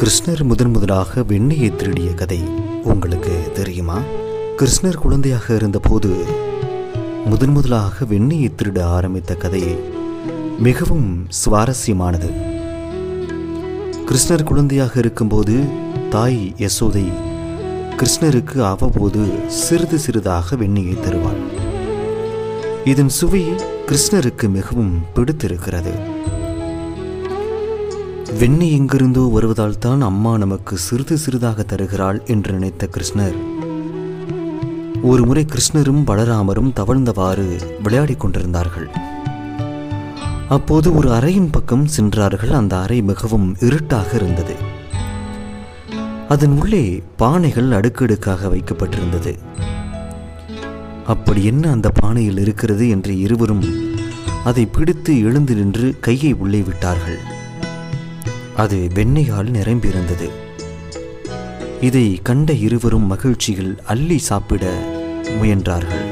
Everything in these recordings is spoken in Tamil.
கிருஷ்ணர் முதன் முதலாக வெண்ணையை திருடிய கதை உங்களுக்கு தெரியுமா? கிருஷ்ணர் குழந்தையாக இருந்தபோது முதன் முதலாக வெண்ணையை திருட ஆரம்பித்த கதை மிகவும் சுவாரஸ்யமானது. கிருஷ்ணர் குழந்தையாக இருக்கும்போது தாய் யசோதை கிருஷ்ணருக்கு அவ்வப்போது சிறிது சிறிதாக வெண்ணையை தருவாள். இதன் சுவை கிருஷ்ணருக்கு மிகவும் பிடித்திருக்கிறது. வெண்ணெய் எங்கிருந்தோ வருவதால் தான் அம்மா நமக்கு சிறிது சிறிதாக தருகிறாள் என்று நினைத்த கிருஷ்ணர். ஒரு முறை கிருஷ்ணரும் பலராமரும் தவழ்ந்தவாறு விளையாடிக் கொண்டிருந்தார்கள். அப்போது ஒரு அறையின் பக்கம் சென்றார்கள். அந்த அறை மிகவும் இருட்டாக இருந்தது. அதன் உள்ளே பானைகள் அடுக்கடுக்காக வைக்கப்பட்டிருந்தது. அப்படி என்ன அந்த பானையில் இருக்கிறது? என்று இருவரும் அதை பிடித்து எழுந்து நின்று கையை உள்ளே விட்டார்கள். அது வெண்ணெயால் நிரம்பியிருந்தது. இதை கண்ட இருவரும் மகிழ்ச்சியில் அள்ளி சாப்பிட முயன்றார்கள்.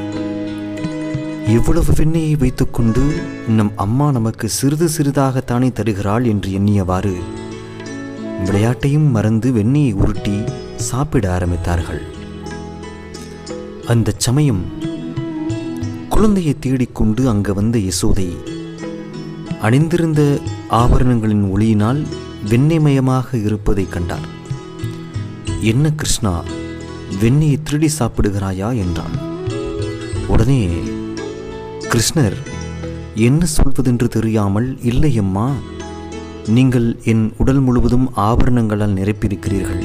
இவ்வளவு வெண்ணெயை வைத்துக்கொண்டு நம் அம்மா நமக்கு சிறிது சிறிதாகத்தானே தருகிறாள்? என்று எண்ணியவாறு விளையாட்டையும் மறந்து வெண்ணெயை உருட்டி சாப்பிட ஆரம்பித்தார்கள். அந்த சமயம் குழந்தையை தேடிக்கொண்டு அங்கு வந்த யசோதை அணிந்திருந்த ஆபரணங்களின் ஒளியினால் வெண்ணெய்மயமாக இருப்பதை கண்டார். என்ன கிருஷ்ணா வெண்ணெயை திருடி சாப்பிடுகிறாயா என்றான். உடனே கிருஷ்ணர் என்ன சொல்வதென்று தெரியாமல் இல்லை அம்மா நீங்கள் என் உடல் முழுவதும் ஆபரணங்களால் நிரப்பியிருக்கிறீர்கள்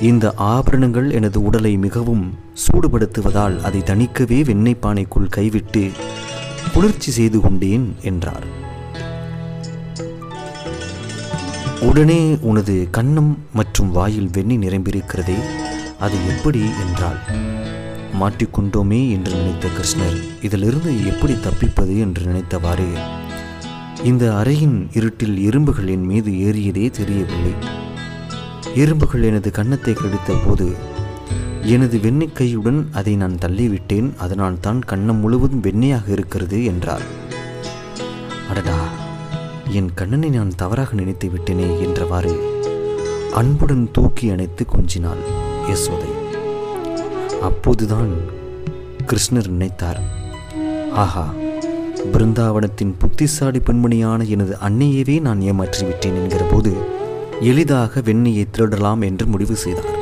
இந்த ஆபரணங்கள் எனது உடலை மிகவும் சூடுபடுத்துவதால் அதை தணிக்கவே வெண்ணெய் பானைக்குள் கைவிட்டு குளிர்ச்சி செய்து கொண்டேன் என்றார். உடனே உனது கண்ணம் மற்றும் வாயில் வெண்ணி நிரம்பியிருக்கிறதே அது எப்படி என்றாள். மாட்டிக்கொண்டோமே என்று நினைத்த கிருஷ்ணர் இதிலிருந்து எப்படி தப்பிப்பது என்று நினைத்தவாறு. இந்த அறையின் இருட்டில் எறும்புகளின் மீது ஏறியதே தெரியவில்லை. எறும்புகள் எனது கன்னத்தை கடித்த போது எனது வெண்ணிக்கையுடன் அதை நான் தள்ளிவிட்டேன் அதனால் தான் கண்ணம் முழுவதும் வெண்ணையாக இருக்கிறது என்றார் அடடா! என் கண்ணனை நான் தவறாக நினைத்து விட்டேனே என்றவாறு அன்புடன் தூக்கி அணைத்து கொஞ்சினாள் யசோதை. அப்போதுதான் கிருஷ்ணர் நினைத்தார் ஆஹா பிருந்தாவனத்தின் புத்திசாலி பெண்மணியான எனது அன்னையவே நான் ஏமாற்றிவிட்டேன் என்கிற போது எளிதாக வெண்ணையை திருடலாம் என்று முடிவு செய்தார்.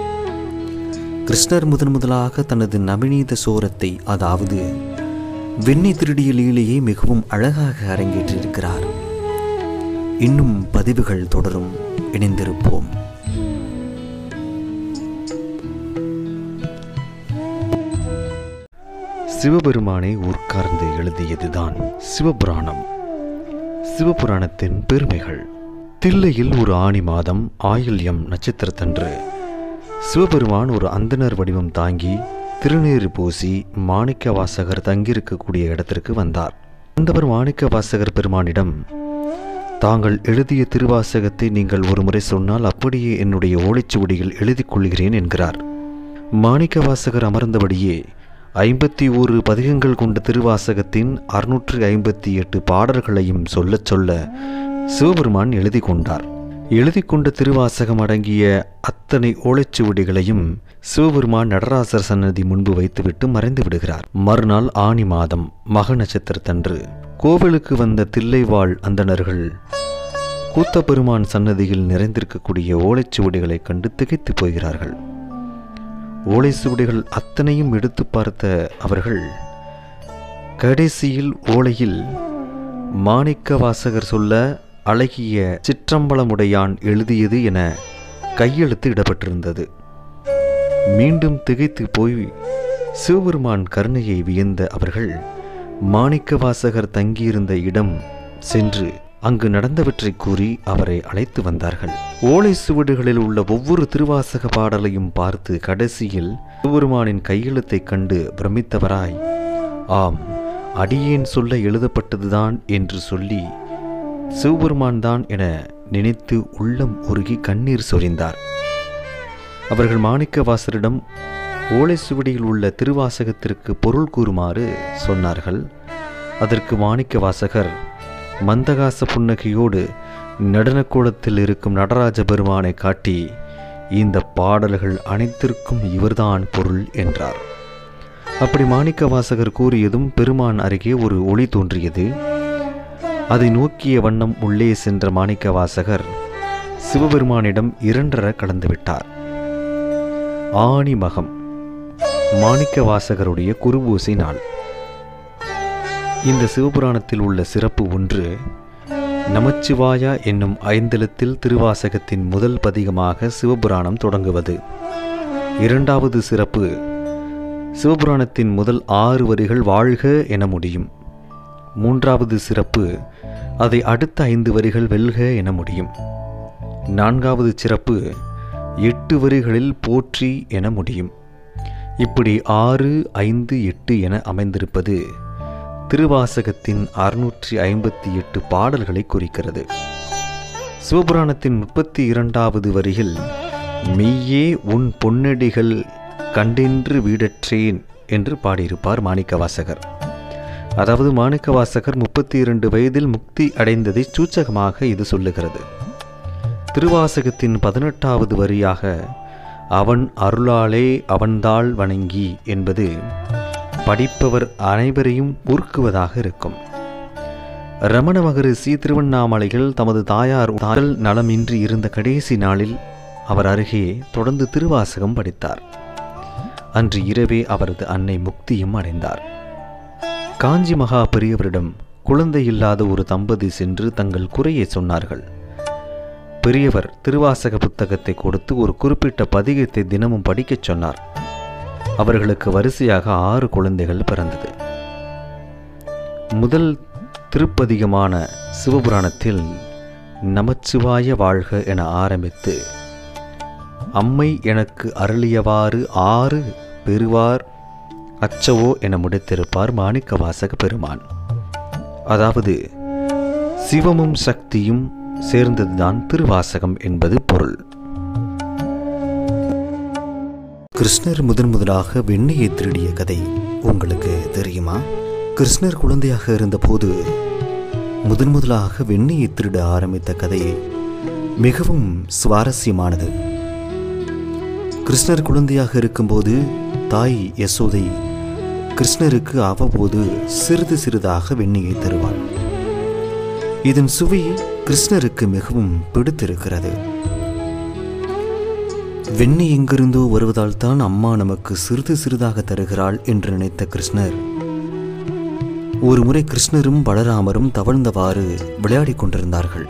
கிருஷ்ணர் முதன் முதலாக தனது நவநீத சோரத்தை அதாவது வெண்ணி திருடிய லீலையை மிகவும் அழகாக அரங்கேற்றிருக்கிறார். இன்னும் பதிவுகள் தொடரும். இணைந்திருப்போம். சிவபெருமானை உட்கார்ந்து எழுதியதுதான் சிவபுராணம். சிவபுராணத்தின் பெருமைகள். தில்லையில் ஒரு ஆணி மாதம் ஆயில்யம் நட்சத்திரத்தன்று. சிவபெருமான் ஒரு அந்தனர் வடிவம் தாங்கி திருநீறு பூசி மாணிக்க வாசகர் தங்கியிருக்கக்கூடிய இடத்திற்கு வந்தார். வந்தவர் மாணிக்க வாசகர் பெருமானிடம் தாங்கள் எழுதிய திருவாசகத்தை நீங்கள் ஒரு முறை சொன்னால் அப்படியே என்னுடைய ஓலைச்சுவடியில் எழுதி கொள்கிறேன் என்கிறார். மாணிக்க வாசகர் அமர்ந்தபடியே ஐம்பத்தி ஓரு பதிகங்கள் கொண்ட திருவாசகத்தின் அறுநூற்று ஐம்பத்தி எட்டு பாடல்களையும் சொல்லச் சொல்ல சிவபெருமான் எழுதி கொண்டார் எழுதி கொண்ட திருவாசகம் அடங்கிய அத்தனை ஓலைச்சுவடிகளையும் சிவபெருமான் நடராசர் சன்னதி முன்பு வைத்துவிட்டு மறைந்து விடுகிறார் மறுநாள் ஆணி மாதம் மக நட்சத்திரத்தன்று கோவிலுக்கு வந்த தில்லைவாழ் அந்தணர்கள் கூத்தபெருமான் சன்னதியில் நிறைந்திருக்கக்கூடிய ஓலைச்சுவடிகளை கண்டு திகைத்து போகிறார்கள். ஓலைச்சுவடிகள் அத்தனையும் எடுத்து பார்த்த அவர்கள் கடைசியில் ஓலையில் மாணிக்க வாசகர் சொல்ல அழகிய சிற்றம்பலமுடையான் எழுதியது என கையெழுத்து இடப்பட்டிருந்தது. மீண்டும் திகைத்து போய் சிவபெருமான் கருணையை வியந்த அவர்கள் மாணிக்க வாசகர் தங்கியிருந்த இடம் சென்று அங்கு நடந்தவற்றை கூறி அவரை அழைத்து வந்தார்கள். ஓலை சுவடுகளில் உள்ள ஒவ்வொரு திருவாசக பாடலையும் பார்த்து கடைசியில் சிவபெருமானின் கையெழுத்தைக் கண்டு பிரமித்தவராய் ஆம் அடியேன் சொல்ல எழுதப்பட்டதுதான் என்று சொல்லி சிவபெருமான் தான் என நினைத்து உள்ளம் உருகி கண்ணீர் சொரிந்தார். அவர்கள் மாணிக்க வாசரிடம் ஓலை சுவடியில் உள்ள திருவாசகத்திற்கு பொருள் கூறுமாறு சொன்னார்கள். அதற்கு மாணிக்க வாசகர் மந்தகாச புன்னகையோடு நடனக்கூடத்தில் இருக்கும் நடராஜ பெருமானை காட்டி இந்த பாடல்கள் அனைத்திற்கும் இவர்தான் பொருள் என்றார். அப்படி மாணிக்க வாசகர் கூறியதும் பெருமான் அருகே ஒரு ஒளி தோன்றியது. அதை நோக்கிய வண்ணம் உள்ளே சென்ற மாணிக்க வாசகர் சிவபெருமானிடம் இரண்டர கலந்துவிட்டார் ஆணி மகம் மாணிக்க வாசகருடைய குருபூசை நாள். இந்த சிவபுராணத்தில் உள்ள சிறப்பு ஒன்று நமச்சிவாயா என்னும் ஐந்தெழுத்தில் திருவாசகத்தின் முதல் பதிகமாக சிவபுராணம் தொடங்குவது. இரண்டாவது சிறப்பு சிவபுராணத்தின் முதல் ஆறு வரிகள் வாழ்க என முடியும். மூன்றாவது சிறப்பு அதை அடுத்த ஐந்து வரிகள் வெல்க என முடியும். நான்காவது சிறப்பு எட்டு வரிகளில் போற்றி என முடியும். இப்படி ஆறு ஐந்து எட்டு என அமைந்திருப்பது திருவாசகத்தின் அறுநூற்றி ஐம்பத்தி எட்டு பாடல்களை குறிக்கிறது. சிவபுராணத்தின் முப்பத்தி இரண்டாவது வரியில் மெய்யே உன் பொன்னடிகள் கண்டென்று வீடற்றேன் என்று பாடியிருப்பார் மாணிக்கவாசகர். அதாவது மாணிக்கவாசகர் முப்பத்தி இரண்டு வயதில் முக்தி அடைந்ததை சூச்சகமாக இது சொல்லுகிறது. திருவாசகத்தின் பதினெட்டாவது வரியாக அவன் அருளாலே அவன்தாள் வணங்கி என்பது படிப்பவர் அனைவரையும் உருக்குவதாக இருக்கும். ரமண மகரிஷி திருவண்ணாமலையில் தமது தாயார் உடல் நலமின்றி இருந்த கடைசி நாளில் அவர் அருகே தொடர்ந்து திருவாசகம் படித்தார். அன்று இரவே அவரது அன்னை முக்தியும் அடைந்தார். காஞ்சி மகா பெரியவரிடம் குழந்தை இல்லாத ஒரு தம்பதி சென்று தங்கள் குறையை சொன்னார்கள். பெரியவர் திருவாசக புத்தகத்தை கொடுத்து ஒரு குறிப்பிட்ட பதிகத்தை தினமும் படிக்கச் சொன்னார். அவர்களுக்கு வரிசையாக ஆறு குழந்தைகள் பிறந்தது. முதல் திருப்பதிகமான சிவபுராணத்தில் நமச்சிவாய வாழ்க என ஆரம்பித்து அம்மை எனக்கு அருளியவாறு ஆறு பெறுவார் அச்சவோ என முடித்திருப்பார் மாணிக்கவாசக பெருமான். அதாவது சிவமும் சக்தியும் சேர்ந்ததுதான் திருவாசகம் என்பது பொருள். கிருஷ்ணர் முதன் முதலாக வெண்ணையை திருடிய கதை உங்களுக்கு தெரியுமா? கிருஷ்ணர் குழந்தையாக இருந்தபோது முதன் முதலாக வெண்ணையை திருட ஆரம்பித்த கதையை மிகவும் சுவாரஸ்யமானது. கிருஷ்ணர் குழந்தையாக இருக்கும்போது தாய் யசோதை கிருஷ்ணருக்கு அவ்வப்போது சிறிது சிறிதாக வெண்ணையை தருவாள். இதன் சுவை கிருஷ்ணருக்கு மிகவும் பிடித்திருக்கிறது. வெண்ணி எங்கிருந்தோ வருவதால் தான் அம்மா நமக்கு சிறிது சிறிதாக தருகிறாள் என்று நினைத்த கிருஷ்ணர் ஒரு முறை கிருஷ்ணரும் பலராமரும் தவழ்ந்தவாறு விளையாடிக் கொண்டிருந்தார்கள்.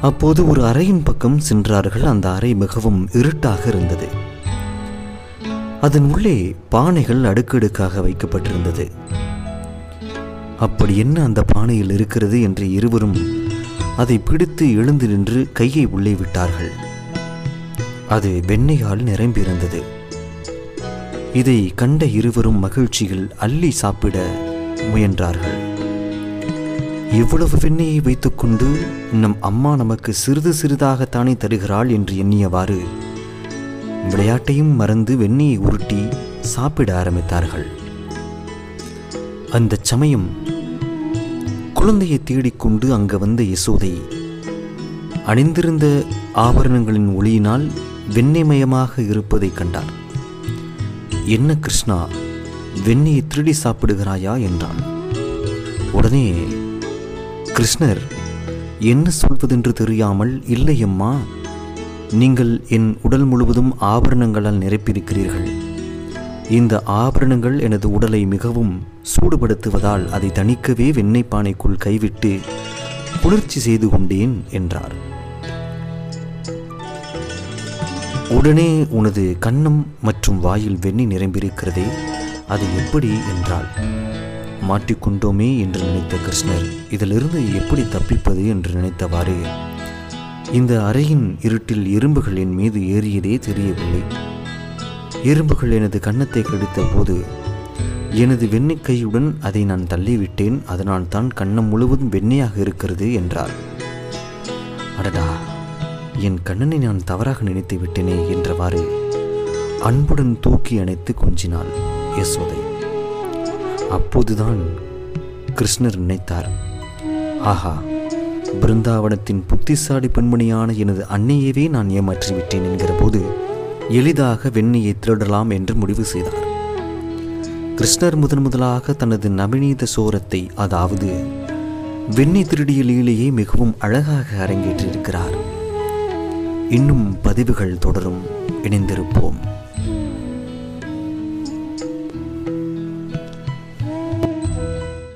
அப்போது ஒரு அறையின் பக்கம் சென்றார்கள். அந்த அறை மிகவும் இருட்டாக இருந்தது. அதன் உள்ளே பானைகள் அடுக்கடுக்காக வைக்கப்பட்டிருந்தது. அப்படி என்ன அந்த பானையில் இருக்கிறது என்று இருவரும் அதை பிடித்து எழுந்து நின்று கையை உள்ளே விட்டார்கள். அது வெண்ணையால் நிரம்பியிருந்தது. இதை கண்ட இருவரும் மகிழ்ச்சியில் அள்ளி சாப்பிட முயன்றார்கள். இவ்வளவு வெண்ணையை வைத்துக்கொண்டு நம் அம்மா நமக்கு சிறிது சிறிதாகத்தானே தருகிறாள் என்று எண்ணியவாறு விளையாட்டையும் மறந்து வெண்ணெயை உருட்டி சாப்பிட ஆரம்பித்தார்கள். அந்த சமயம் குழந்தையை தேடிக்கொண்டு அங்கு வந்த யசோதை அணிந்திருந்த ஆபரணங்களின் ஒளியினால் வெண்ணெய்மயமாக இருப்பதைக் கண்டார். என்ன கிருஷ்ணா வெண்ணெயை திருடி சாப்பிடுகிறாயா? என்றான். உடனே கிருஷ்ணர் என்ன சொல்வதென்று தெரியாமல் இல்லையம்மா நீங்கள் என் உடல் முழுவதும் ஆபரணங்களால் நிரப்பியிருக்கிறீர்கள். இந்த ஆபரணங்கள் எனது உடலை மிகவும் சூடுபடுத்துவதால் அதை தணிக்கவே வெண்ணெய் பானைக்குள் கைவிட்டு குளிர்ச்சி செய்து கொண்டேன் என்றார். உடனே உனது கண்ணம் மற்றும் வாயில் வெண்ணெய் நிரம்பியிருக்கிறதே அது எப்படி என்றாள். மாட்டிக்கொண்டோமே என்று நினைத்த கிருஷ்ணர் இதிலிருந்து எப்படி தப்பிப்பது? என்று நினைத்தவாறு இந்த அறையின் இருட்டில் எறும்புகள் என் மீது ஏறியதே தெரியவில்லை. எறும்புகள் எனது கன்னத்தை கடித்த போது எனது வெண்ணெய் கையுடன் அதை நான் தள்ளிவிட்டேன். அதனால் தான் கண்ணம் முழுவதும் வெண்ணையாக இருக்கிறது என்றார் அடடா என் கண்ணனை நான் தவறாக நினைத்து விட்டேனே என்றவாறு அன்புடன் தூக்கி அணைத்து கொஞ்சினாள் யசோதை. அப்போதுதான் கிருஷ்ணர் நினைத்தார் ஆஹா பிருந்தாவனத்தின் புத்திசாலி பெண்மணியான எனது அன்னையவே நான் ஏமாற்றிவிட்டேன் என்கிற போது எளிதாக வெண்ணியை திருடலாம் என்று முடிவு செய்தார். கிருஷ்ணர் முதன் முதலாக தனது நவநீத சோரத்தை அதாவது வெண்ணி திருடிய லீலையை மிகவும் அழகாக அரங்கேற்றிருக்கிறார். இன்னும் பதிவுகள் தொடரும். இணைந்திருப்போம்.